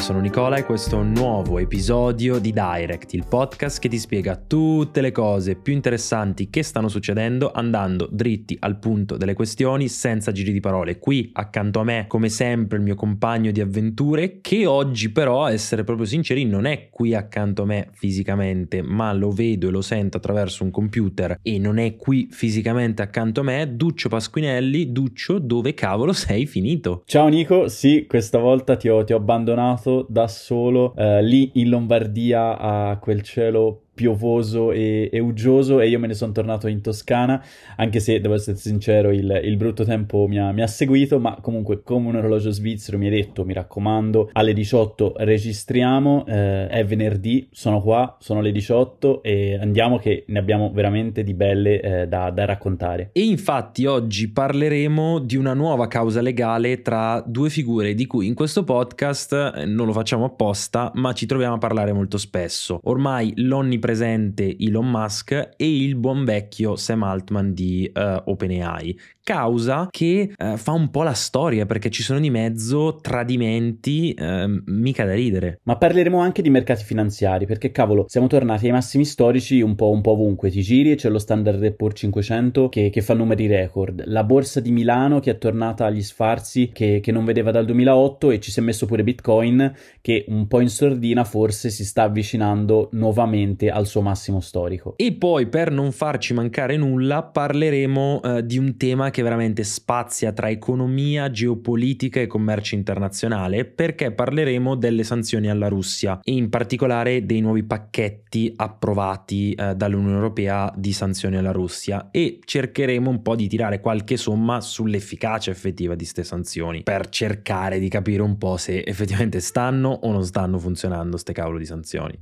io sono Nicola e questo è un nuovo episodio di Direct, il podcast che ti spiega tutte le cose più interessanti che stanno succedendo andando dritti al punto delle questioni senza giri di parole. Qui accanto a me, come sempre, il mio compagno di avventure che oggi però, a essere proprio sinceri, non è qui accanto a me fisicamente, ma lo vedo e lo sento attraverso un computer e non è qui fisicamente accanto a me, Duccio Pasquinelli. Duccio, dove cavolo sei finito? Ciao Nico, sì, questa volta ti ho, ti ho abbandonato da solo eh, lì in Lombardia a quel cielo piovoso e, e, uggioso e io me ne sono tornato in Toscana, anche se devo essere sincero il, il brutto tempo mi ha, mi ha, seguito, ma comunque come un orologio svizzero mi ha detto, mi raccomando, alle 18 registriamo, eh, è venerdì, sono qua, sono le 18 e andiamo che ne abbiamo veramente di belle eh, da, da raccontare. E infatti oggi parleremo di una nuova causa legale tra due figure di cui in questo podcast eh, non lo facciamo apposta, ma ci troviamo a parlare molto spesso. Ormai l'onnipresente presente Elon Musk e il buon vecchio Sam Altman di uh, OpenAI, causa che uh, fa un po' la storia perché ci sono di mezzo tradimenti uh, mica da ridere. Ma parleremo anche di mercati finanziari perché cavolo, siamo tornati ai massimi storici un po', un po ovunque, ti giri e c'è lo Standard Poor's 500 che, che, fa numeri record, la borsa di Milano che è tornata agli sfarzi che, che non vedeva dal 2008 e ci si è messo pure Bitcoin che un po' in sordina forse si sta avvicinando nuovamente al suo massimo storico. E poi per non farci mancare nulla parleremo eh, di un tema che veramente spazia tra economia, geopolitica e commercio internazionale perché parleremo delle sanzioni alla Russia e in particolare dei nuovi pacchetti approvati eh, dall'Unione Europea di sanzioni alla Russia e cercheremo un po' di tirare qualche somma sull'efficacia effettiva di queste sanzioni per cercare di capire un po' se effettivamente stanno o non stanno funzionando queste cavolo di sanzioni.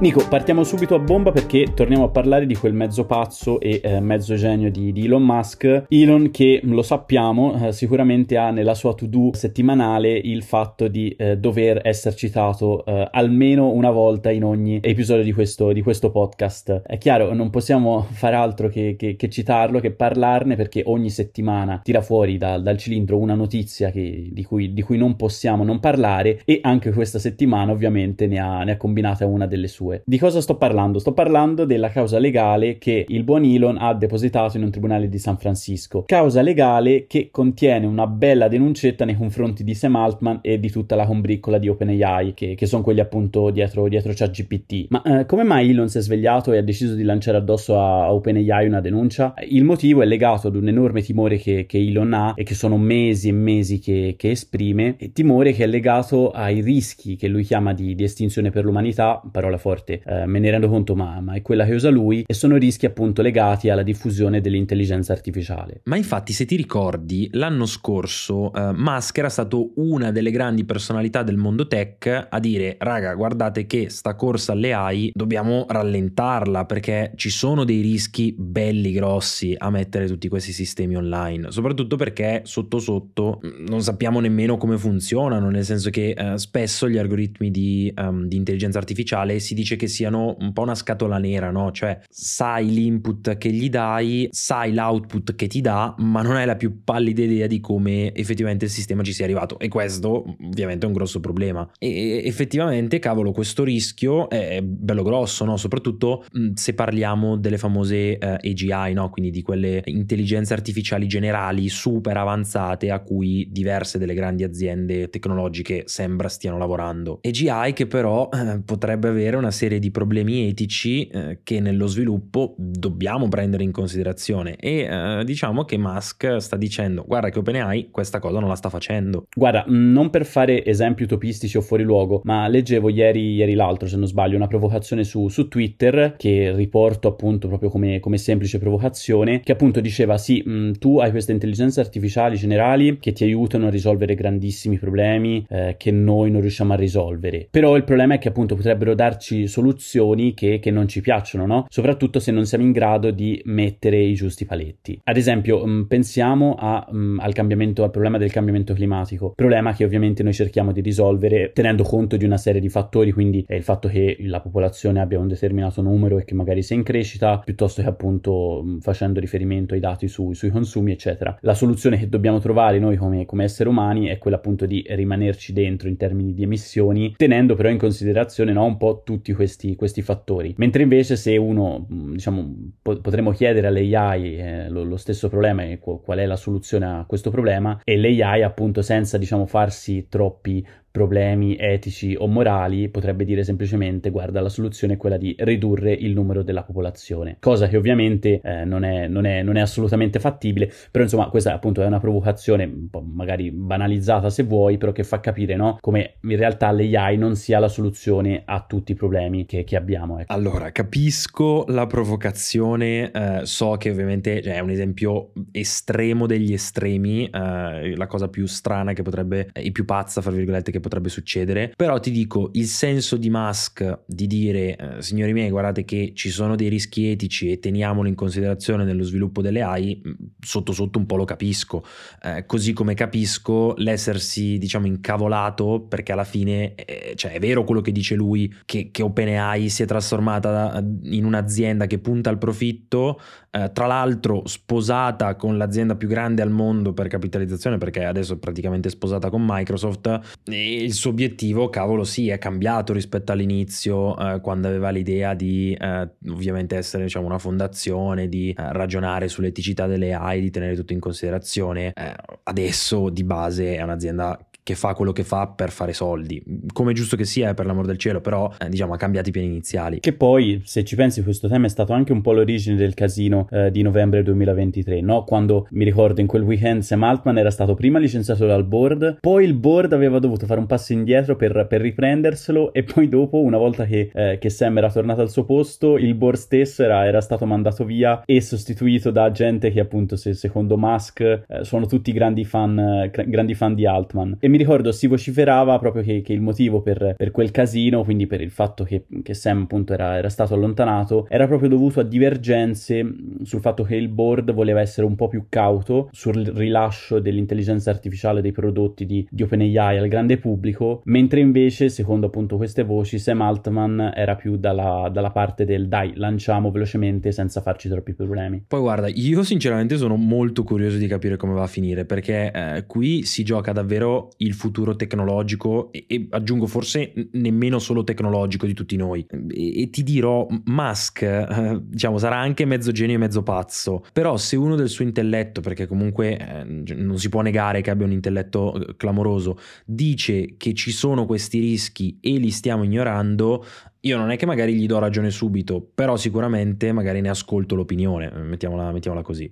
Nico, partiamo subito a bomba perché torniamo a parlare di quel mezzo pazzo e eh, mezzo genio di, di, Elon Musk. Elon che, lo sappiamo, eh, sicuramente ha nella sua to-do settimanale il fatto di eh, dover essere citato eh, almeno una volta in ogni episodio di questo, di questo, podcast. È chiaro, non possiamo fare altro che, che, che, citarlo, che parlarne perché ogni settimana tira fuori da, dal cilindro una notizia di cui, di, cui, non possiamo non parlare e anche questa settimana ovviamente ne ha, ne ha combinata una delle sue sue. Di cosa sto parlando? Sto parlando della causa legale che il buon Elon ha depositato in un tribunale di San Francisco. Causa legale che contiene una bella denuncetta nei confronti di Sam Altman e di tutta la combriccola di OpenAI, che, che sono quelli appunto dietro, dietro ChatGPT. Ma eh, come mai Elon si è svegliato e ha deciso di lanciare addosso a, a OpenAI una denuncia? Il motivo è legato ad un enorme timore che, che Elon ha e che sono mesi e mesi che, che esprime, e timore che è legato ai rischi che lui chiama di, di estinzione per l'umanità, parola forte forte, eh, me ne rendo conto, ma, ma, è quella che usa lui e sono rischi appunto legati alla diffusione dell'intelligenza artificiale. Ma infatti, se ti ricordi, l'anno scorso eh, Musk era stato una delle grandi personalità del mondo tech a dire, raga, guardate che sta corsa alle AI dobbiamo rallentarla perché ci sono dei rischi belli grossi a mettere tutti questi sistemi online, soprattutto perché sotto sotto mm, non sappiamo nemmeno come funzionano, nel senso che eh, spesso gli algoritmi di, um, di intelligenza artificiale si dice che siano un po' una scatola nera, no? Cioè sai l'input che gli dai, sai l'output che ti dà, ma non hai la più pallida idea di come effettivamente il sistema ci sia arrivato. E questo ovviamente è un grosso problema. E effettivamente, cavolo, questo rischio è bello grosso, no? Soprattutto se parliamo delle famose eh, AGI, no? Quindi di quelle intelligenze artificiali generali super avanzate a cui diverse delle grandi aziende tecnologiche sembra stiano lavorando. AGI che però uh, potrebbe avere una serie di problemi etici eh, che nello sviluppo dobbiamo prendere in considerazione e eh, diciamo che Musk sta dicendo guarda che OpenAI questa cosa non la sta facendo. Guarda, non per fare esempi utopistici o fuori luogo, ma leggevo ieri, ieri l'altro se non sbaglio una provocazione su, su Twitter che riporto appunto proprio come, come, semplice provocazione che appunto diceva sì, mh, tu hai queste intelligenze artificiali generali che ti aiutano a risolvere grandissimi problemi eh, che noi non riusciamo a risolvere, però il problema è che appunto potrebbero darci soluzioni che, che non ci piacciono, no? Soprattutto se non siamo in grado di mettere i giusti paletti. Ad esempio, mm, pensiamo a, mh, mm, al, al problema del cambiamento climatico, problema che ovviamente noi cerchiamo di risolvere tenendo conto di una serie di fattori, quindi è il fatto che la popolazione abbia un determinato numero e che magari sia in crescita, piuttosto che appunto mh, facendo riferimento ai dati su, sui consumi, eccetera. La soluzione che dobbiamo trovare noi come, come esseri umani è quella appunto di rimanerci dentro in termini di emissioni, tenendo però in considerazione no, un po' tutti questi, questi fattori. Mentre invece se uno, diciamo, po- potremmo chiedere all'AI eh, lo, lo, stesso problema e qual è la soluzione a questo problema e l'AI appunto senza diciamo farsi troppi problemi etici o morali, potrebbe dire semplicemente guarda la soluzione è quella di ridurre il numero della popolazione, cosa che ovviamente eh, non, è, non, è, non, è, assolutamente fattibile, però insomma questa appunto è una provocazione un po' magari banalizzata se vuoi, però che fa capire no? come in realtà l'AI non sia la soluzione a tutti i problemi che, che abbiamo. Ecco. Allora, capisco la provocazione, eh, so che ovviamente cioè, è un esempio estremo degli estremi, eh, la cosa più strana che potrebbe, e più pazza, fra virgolette, che che potrebbe succedere, però ti dico il senso di Musk di dire eh, signori miei guardate che ci sono dei rischi etici e teniamolo in considerazione nello sviluppo delle AI, mm, sotto sotto un po' lo capisco, eh, così come capisco l'essersi diciamo incavolato perché alla fine eh, cioè, è vero quello che dice lui che, che OpenAI si è trasformata in un'azienda che punta al profitto, eh, tra l'altro sposata con l'azienda più grande al mondo per capitalizzazione perché adesso è praticamente sposata con Microsoft e il suo obiettivo, cavolo, sì, è cambiato rispetto all'inizio, eh, quando aveva l'idea di eh, ovviamente essere diciamo, una fondazione, di eh, ragionare sull'eticità delle AI, di tenere tutto in considerazione. Eh, adesso di base è un'azienda che fa quello che fa per fare soldi, come giusto che sia, per l'amor del cielo, però eh, diciamo ha cambiato i piani iniziali. Che poi, se ci pensi, questo tema è stato anche un po' l'origine del casino eh, di novembre 2023, no? Quando mi ricordo in quel weekend Sam Altman era stato prima licenziato dal board, poi il board aveva dovuto fare un passo indietro per, per riprenderselo e poi dopo, una volta che, eh, che, Sam era tornato al suo posto, il board stesso era, era, stato mandato via e sostituito da gente che appunto, se, secondo Musk, eh, sono tutti grandi fan, eh, grandi fan di Altman. E mi ricordo si vociferava proprio che, che il motivo per, per, quel casino, quindi per il fatto che, che Sam appunto era, era, stato allontanato, era proprio dovuto a divergenze sul fatto che il board voleva essere un po' più cauto sul rilascio dell'intelligenza artificiale dei prodotti di, di OpenAI al grande pubblico, mentre invece, secondo appunto queste voci, Sam Altman era più dalla, dalla parte del dai, lanciamo velocemente senza farci troppi problemi. Poi guarda, io sinceramente sono molto curioso di capire come va a finire, perché eh, qui si gioca davvero il futuro tecnologico e, e, aggiungo forse nemmeno solo tecnologico di tutti noi. E, e ti dirò, Musk eh, diciamo sarà anche mezzo genio e mezzo pazzo, però se uno del suo intelletto, perché comunque eh, non si può negare che abbia un intelletto eh, clamoroso, dice che ci sono questi rischi e li stiamo ignorando, io non è che magari gli do ragione subito, però sicuramente magari ne ascolto l'opinione, mettiamola, mettiamola così.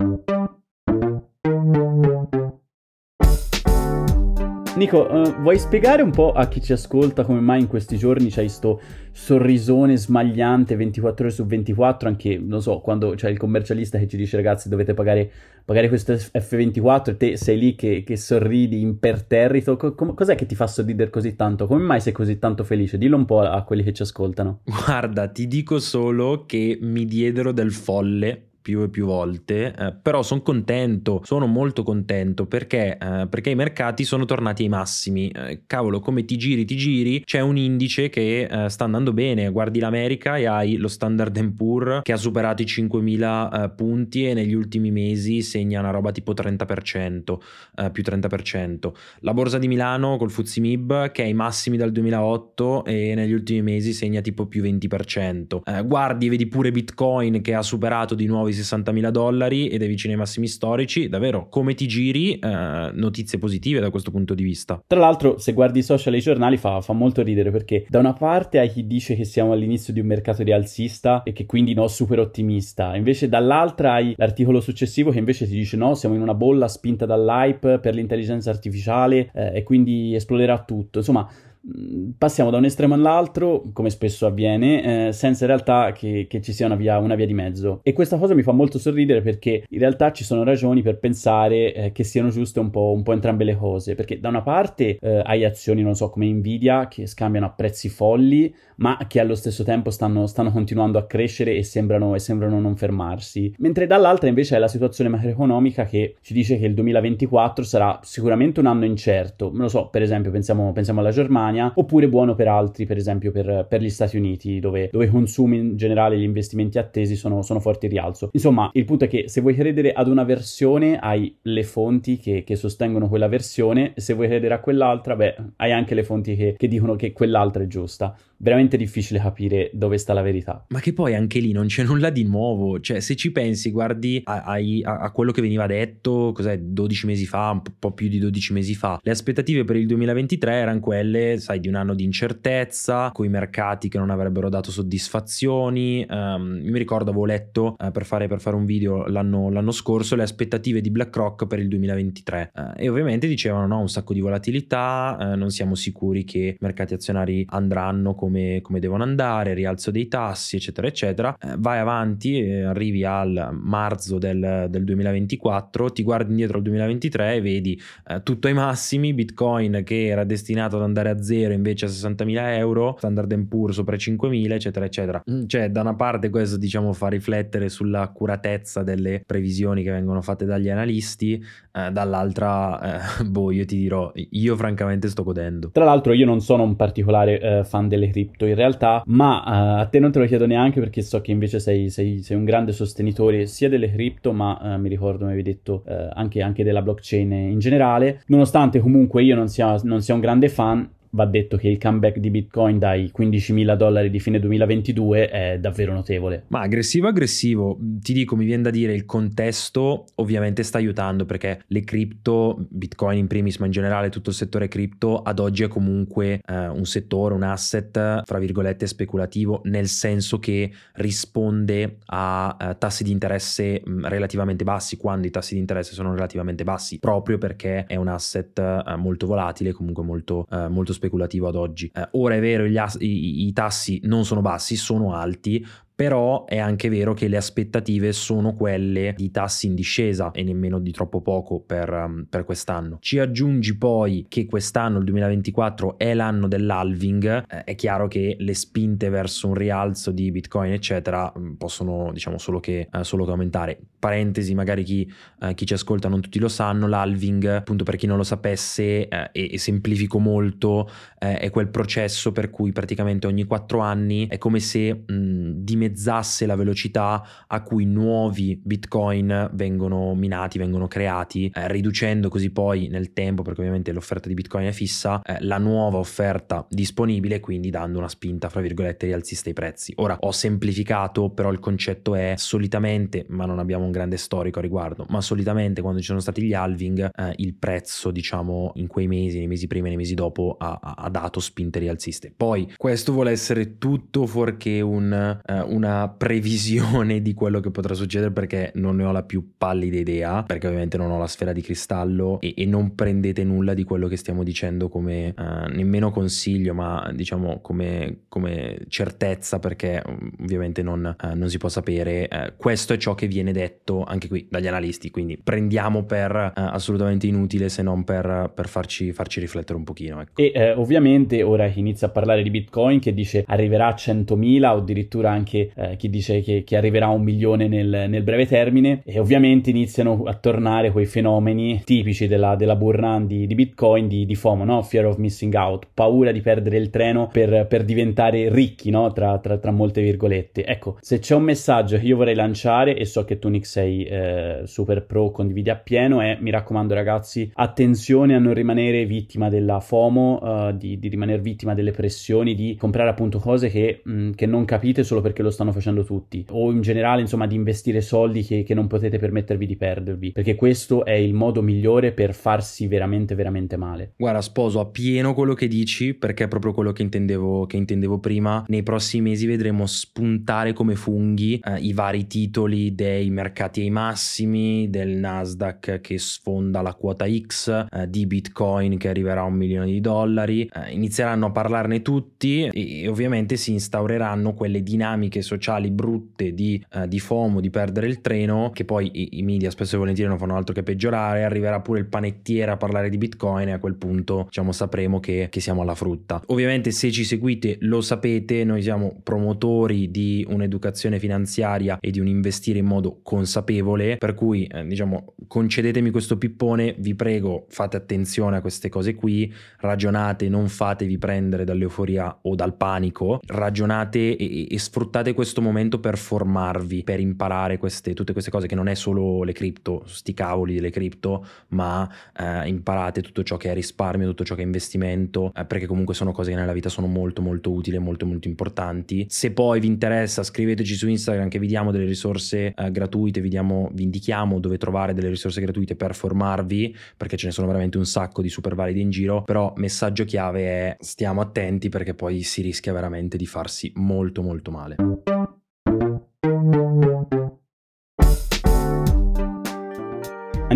Nico, uh, vuoi spiegare un po' a chi ci ascolta come mai in questi giorni c'hai sto sorrisone smagliante 24 ore su 24, anche, non so, quando c'è il commercialista che ci dice ragazzi dovete pagare, pagare questo F24 e te sei lì che, che sorridi imperterrito, Co- cos'è che ti fa sorridere così tanto? Come mai sei così tanto felice? Dillo un po' a quelli che ci ascoltano. Guarda, ti dico solo che mi diedero del folle più e più volte, eh, però sono contento, sono molto contento perché, eh, perché i mercati sono tornati ai massimi. Eh, cavolo, come ti giri, ti giri, c'è un indice che eh, sta andando bene, guardi l'America e hai lo Standard Poor's che ha superato i 5.000 eh, punti e negli ultimi mesi segna una roba tipo 30%, eh, più 30%. La borsa di Milano col Fuzzi Mib che è ai massimi dal 2008 e negli ultimi mesi segna tipo più 20%. guardi vedi pure Bitcoin che ha superato di nuovo i 60.000 dollari ed è vicino ai massimi storici, davvero come ti giri, eh, notizie positive da questo punto di vista. Tra l'altro se guardi i social e i giornali fa, fa, molto ridere perché da una parte hai chi dice che siamo all'inizio di un mercato rialzista e che quindi no, super ottimista, invece dall'altra hai l'articolo successivo che invece ti dice no, siamo in una bolla spinta dall'hype per l'intelligenza artificiale eh, e quindi esploderà tutto, insomma mm, passiamo da un estremo all'altro, come spesso avviene, eh, senza in realtà che, che ci sia una via, una via, di mezzo. E questa cosa mi fa molto sorridere perché in realtà ci sono ragioni per pensare eh, che siano giuste un po', un po', entrambe le cose. Perché da una parte eh, hai azioni, non so, come Nvidia che scambiano a prezzi folli, ma che allo stesso tempo stanno, stanno continuando a crescere e sembrano, e sembrano non fermarsi. Mentre dall'altra invece è la situazione macroeconomica che ci dice che il 2024 sarà sicuramente un anno incerto. Non lo so, per esempio, pensiamo, pensiamo alla Germania, oppure buono per altri, per esempio per, per gli Stati Uniti, dove, dove, i consumi in generale, gli investimenti attesi sono, sono forti in rialzo. Insomma, il punto è che se vuoi credere ad una versione, hai le fonti che, che sostengono quella versione, se vuoi credere a quell'altra, beh, hai anche le fonti che, che dicono che quell'altra è giusta veramente difficile capire dove sta la verità. Ma che poi anche lì non c'è nulla di nuovo, cioè se ci pensi, guardi a, a, a quello che veniva detto, cos'è, 12 mesi fa, un po' più di 12 mesi fa, le aspettative per il 2023 erano quelle, sai, di un anno di incertezza, con i mercati che non avrebbero dato soddisfazioni, um, mi ricordo avevo letto uh, per, fare, per, fare, un video l'anno, l'anno, scorso le aspettative di BlackRock per il 2023 uh, eh, e ovviamente dicevano no, un sacco di volatilità, uh, non siamo sicuri che i mercati azionari andranno con come, come devono andare, rialzo dei tassi, eccetera, eccetera. Eh, vai avanti, eh, arrivi al marzo del, del, 2024, ti guardi indietro al 2023 e vedi eh, tutto ai massimi, Bitcoin che era destinato ad andare a zero invece a 60.000 euro, Standard Poor's sopra i 5.000, eccetera, eccetera. Mm, cioè, da una parte questo diciamo fa riflettere sull'accuratezza delle previsioni che vengono fatte dagli analisti, eh, dall'altra, eh, boh, io ti dirò, io francamente sto godendo. Tra l'altro io non sono un particolare eh, fan delle cripto in realtà, ma uh, a te non te lo chiedo neanche perché so che invece sei, sei, sei un grande sostenitore sia delle cripto, ma uh, mi ricordo mi avevi detto uh, anche, anche, della blockchain in generale. Nonostante comunque io non sia, non sia un grande fan, va detto che il comeback di Bitcoin dai 15.000 dollari di fine 2022 è davvero notevole. Ma aggressivo aggressivo, ti dico, mi viene da dire il contesto ovviamente sta aiutando perché le cripto, Bitcoin in primis, ma in generale tutto il settore cripto ad oggi è comunque eh, un settore, un asset, fra virgolette, speculativo, nel senso che risponde a eh, tassi di interesse mh, relativamente bassi, quando i tassi di interesse sono relativamente bassi, proprio perché è un asset eh, molto volatile, comunque molto, eh, molto speculativo ad oggi. Eh, ora è vero, as- i-, i tassi non sono bassi, sono alti, però è anche vero che le aspettative sono quelle di tassi in discesa e nemmeno di troppo poco per, um, per, quest'anno. Ci aggiungi poi che quest'anno, il 2024, è l'anno dell'halving, eh, è chiaro che le spinte verso un rialzo di Bitcoin, eccetera, mm, possono diciamo solo che, eh, solo che aumentare. Parentesi, magari chi, eh, chi, ci ascolta non tutti lo sanno, l'halving, appunto per chi non lo sapesse, eh, e, e, semplifico molto, eh, è quel processo per cui praticamente ogni quattro anni è come se mh, mm, dimezzasse la velocità a cui nuovi bitcoin vengono minati, vengono creati, eh, riducendo così poi nel tempo, perché ovviamente l'offerta di bitcoin è fissa, eh, la nuova offerta disponibile, quindi dando una spinta, fra virgolette, rialzista ai prezzi. Ora ho semplificato, però il concetto è solitamente, ma non abbiamo un grande storico a riguardo, ma solitamente quando ci sono stati gli halving, eh, il prezzo, diciamo, in quei mesi, nei mesi prima e nei mesi dopo, ha, ha dato spinte rialziste. Poi questo vuole essere tutto fuorché un, eh, un una previsione di quello che potrà succedere perché non ne ho la più pallida idea, perché ovviamente non ho la sfera di cristallo e, e non prendete nulla di quello che stiamo dicendo come uh, nemmeno consiglio, ma diciamo come, come certezza perché mm, ovviamente non, uh, non, si può sapere. Uh, questo è ciò che viene detto anche qui dagli analisti, quindi prendiamo per assolutamente inutile se non per, per farci, farci, riflettere un pochino. Ecco. E ovviamente ora inizia a parlare di Bitcoin che dice arriverà a 100.000 o addirittura anche eh, chi dice che, che, arriverà a un milione nel, nel, breve termine e ovviamente iniziano a tornare quei fenomeni tipici della, della bull run di, di Bitcoin, di, di, FOMO, no? Fear of missing out, paura di perdere il treno per, per diventare ricchi, no? Tra, tra, tra, molte virgolette. Ecco, se c'è un messaggio che io vorrei lanciare e so che tu Nick sei eh, super pro, condividi appieno, è mi raccomando ragazzi, attenzione a non rimanere vittima della FOMO, uh, di, di, rimanere vittima delle pressioni, di comprare appunto cose che, mh, che non capite solo perché lo stanno facendo tutti, o in generale insomma di investire soldi che, che non potete permettervi di perdervi, perché questo è il modo migliore per farsi veramente veramente male. Guarda, sposo appieno quello che dici, perché è proprio quello che intendevo, che intendevo prima. Nei prossimi mesi vedremo spuntare come funghi eh, i vari titoli dei mercati ai massimi, del Nasdaq che sfonda la quota X, eh, di Bitcoin che arriverà a un milione di dollari. Eh, inizieranno a parlarne tutti e, e, ovviamente si instaureranno quelle dinamiche sociali brutte di, eh, di FOMO, di perdere il treno, che poi i, i media spesso e volentieri non fanno altro che peggiorare. Arriverà pure il panettiere a parlare di Bitcoin e a quel punto diciamo sapremo che, che siamo alla frutta. Ovviamente se ci seguite lo sapete, noi siamo promotori di un'educazione finanziaria e di un investire in modo consapevole, per cui eh, diciamo concedetemi questo pippone, vi prego fate attenzione a queste cose qui, ragionate, non fatevi prendere dall'euforia o dal panico, ragionate e, e sfruttate questo momento per formarvi, per imparare queste, tutte queste cose che non è solo le cripto, sti cavoli delle cripto, ma eh, imparate tutto ciò che è risparmio, tutto ciò che è investimento, eh, perché comunque sono cose che nella vita sono molto molto utili e molto molto importanti. Se poi vi interessa scriveteci su Instagram che vi diamo delle risorse eh, gratuite, vi, diamo, vi indichiamo dove trovare delle risorse gratuite per formarvi, perché ce ne sono veramente un sacco di super validi in giro, però messaggio chiave è stiamo attenti perché poi si rischia veramente di farsi molto molto male. Thank you.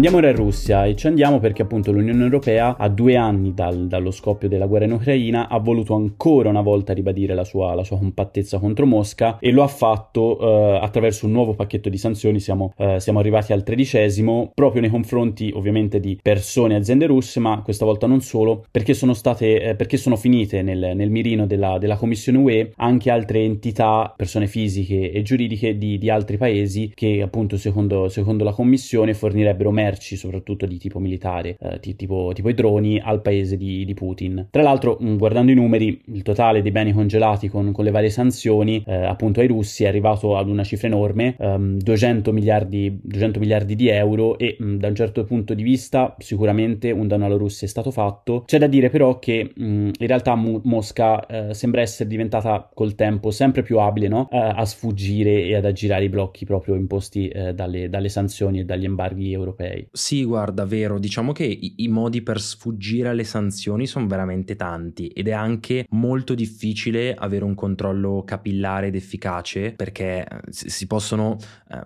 Andiamo ora in Russia e ci andiamo perché appunto l'Unione Europea a due anni dal, dallo scoppio della guerra in Ucraina ha voluto ancora una volta ribadire la sua, la sua compattezza contro Mosca e lo ha fatto eh, attraverso un nuovo pacchetto di sanzioni, siamo, eh, siamo, arrivati al tredicesimo, proprio nei confronti ovviamente di persone e aziende russe, ma questa volta non solo, perché sono state, eh, perché sono finite nel, nel mirino della, della, Commissione UE anche altre entità, persone fisiche e giuridiche di, di altri paesi che appunto secondo, secondo la Commissione fornirebbero merci, soprattutto di tipo militare, eh, tipo, tipo, i droni, al paese di, di, Putin. Tra l'altro, mm, guardando i numeri, il totale dei beni congelati con, con le varie sanzioni, eh, appunto ai russi, è arrivato ad una cifra enorme, um, 200, miliardi, 200 miliardi di euro e um, da un certo punto di vista sicuramente un danno alla Russia è stato fatto. C'è da dire però che um, in realtà Mo- Mosca eh, sembra essere diventata col tempo sempre più abile no? Eh, a sfuggire e ad aggirare i blocchi proprio imposti eh, dalle, dalle sanzioni e dagli embarghi europei Sì, guarda, vero, diciamo che i, i modi per sfuggire alle sanzioni sono veramente tanti ed è anche molto difficile avere un controllo capillare ed efficace perché eh, si possono eh,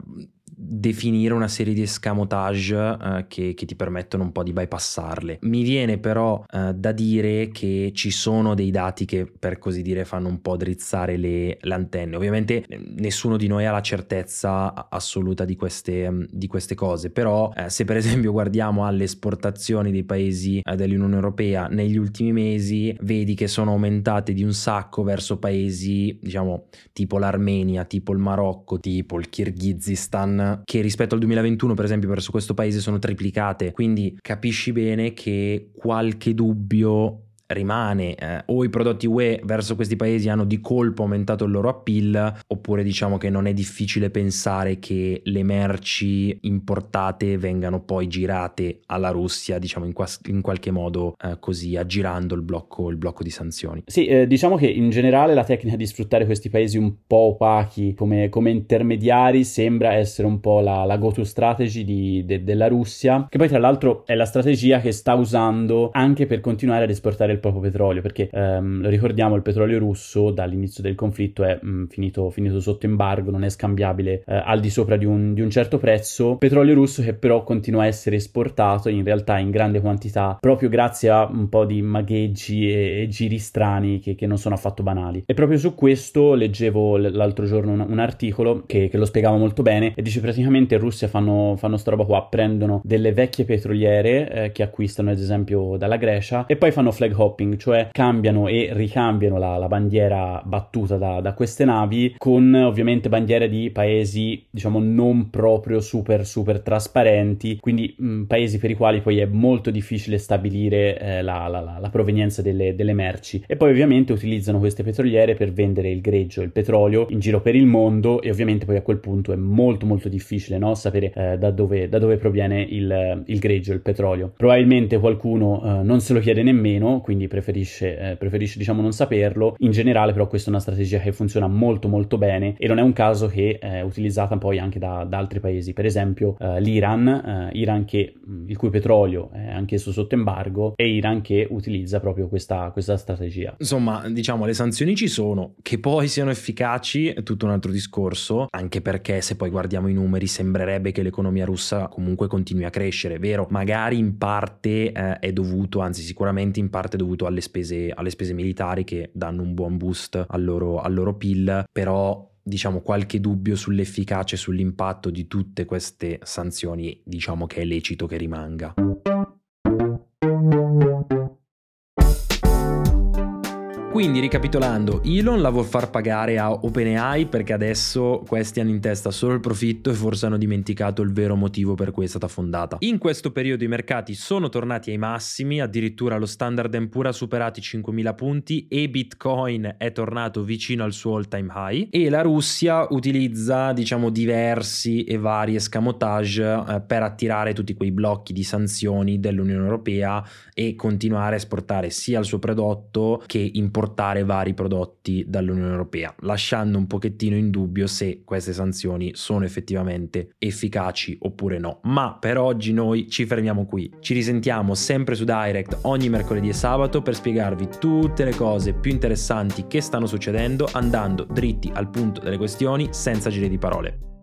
definire una serie di escamotage eh, che, che, ti permettono un po' di bypassarle. Mi viene però eh, da dire che ci sono dei dati che per così dire fanno un po' drizzare le, le antenne. Ovviamente eh, nessuno di noi ha la certezza assoluta di queste, mm, di queste cose, però eh, se per esempio guardiamo alle esportazioni dei paesi eh, dell'Unione Europea negli ultimi mesi, vedi che sono aumentate di un sacco verso paesi diciamo tipo l'Armenia, tipo il Marocco, tipo il Kirghizistan che rispetto al 2021 per esempio verso questo paese sono triplicate, quindi capisci bene che qualche dubbio rimane eh, o i prodotti UE verso questi paesi hanno di colpo aumentato il loro appeal oppure diciamo che non è difficile pensare che le merci importate vengano poi girate alla Russia diciamo in, qua- in qualche modo eh, così aggirando il blocco, il blocco di sanzioni. Sì eh, diciamo che in generale la tecnica di sfruttare questi paesi un po' opachi come, come intermediari sembra essere un po' la, la go-to strategy di, de- della Russia che poi tra l'altro è la strategia che sta usando anche per continuare ad esportare il proprio petrolio, perché ehm, ricordiamo, il petrolio russo dall'inizio del conflitto è mh, mm, finito, finito, sotto embargo, non è scambiabile eh, al di sopra di un, di un, certo prezzo. Petrolio russo che però continua a essere esportato in realtà in grande quantità, proprio grazie a un po' di magheggi e, e giri strani che, che, non sono affatto banali. E proprio su questo leggevo l'altro giorno un, un articolo che, che, lo spiegava molto bene e dice praticamente in Russia fanno, fanno sta roba qua, prendono delle vecchie petroliere eh, che acquistano ad esempio dalla Grecia e poi fanno flag hopping, cioè cambiano e ricambiano la, la bandiera battuta da, da, queste navi con ovviamente bandiere di paesi diciamo non proprio super super trasparenti, quindi mh, paesi per i quali poi è molto difficile stabilire eh, la, la, la, provenienza delle, delle merci e poi ovviamente utilizzano queste petroliere per vendere il greggio, il petrolio in giro per il mondo e ovviamente poi a quel punto è molto molto difficile no? sapere eh, da, dove, da, dove, proviene il, il greggio, il petrolio. Probabilmente qualcuno eh, non se lo chiede nemmeno, quindi quindi preferisce, eh, preferisce diciamo non saperlo. In generale però questa è una strategia che funziona molto molto bene e non è un caso che è utilizzata poi anche da, da altri paesi, per esempio eh, l'Iran, eh, Iran che, il cui petrolio è anch'esso sotto embargo e Iran che utilizza proprio questa, questa strategia. Insomma, diciamo le sanzioni ci sono, che poi siano efficaci è tutto un altro discorso, anche perché se poi guardiamo i numeri sembrerebbe che l'economia russa comunque continui a crescere, vero? Magari in parte eh, è dovuto, anzi sicuramente in parte è dovuto alle spese, alle spese militari che danno un buon boost al loro, al loro PIL, però diciamo qualche dubbio sull'efficacia e sull'impatto di tutte queste sanzioni, diciamo che è lecito che rimanga. Quindi ricapitolando, Elon la vuol far pagare a OpenAI perché adesso questi hanno in testa solo il profitto e forse hanno dimenticato il vero motivo per cui è stata fondata. In questo periodo i mercati sono tornati ai massimi, addirittura lo Standard Poor's ha superato i 5.000 punti e Bitcoin è tornato vicino al suo all time high e la Russia utilizza diciamo diversi e vari escamotage eh, per attirare tutti quei blocchi di sanzioni dell'Unione Europea e continuare a esportare sia il suo prodotto che importare importare vari prodotti dall'Unione Europea, lasciando un pochettino in dubbio se queste sanzioni sono effettivamente efficaci oppure no. Ma per oggi noi ci fermiamo qui. Ci risentiamo sempre su Direct ogni mercoledì e sabato per spiegarvi tutte le cose più interessanti che stanno succedendo andando dritti al punto delle questioni senza giri di parole.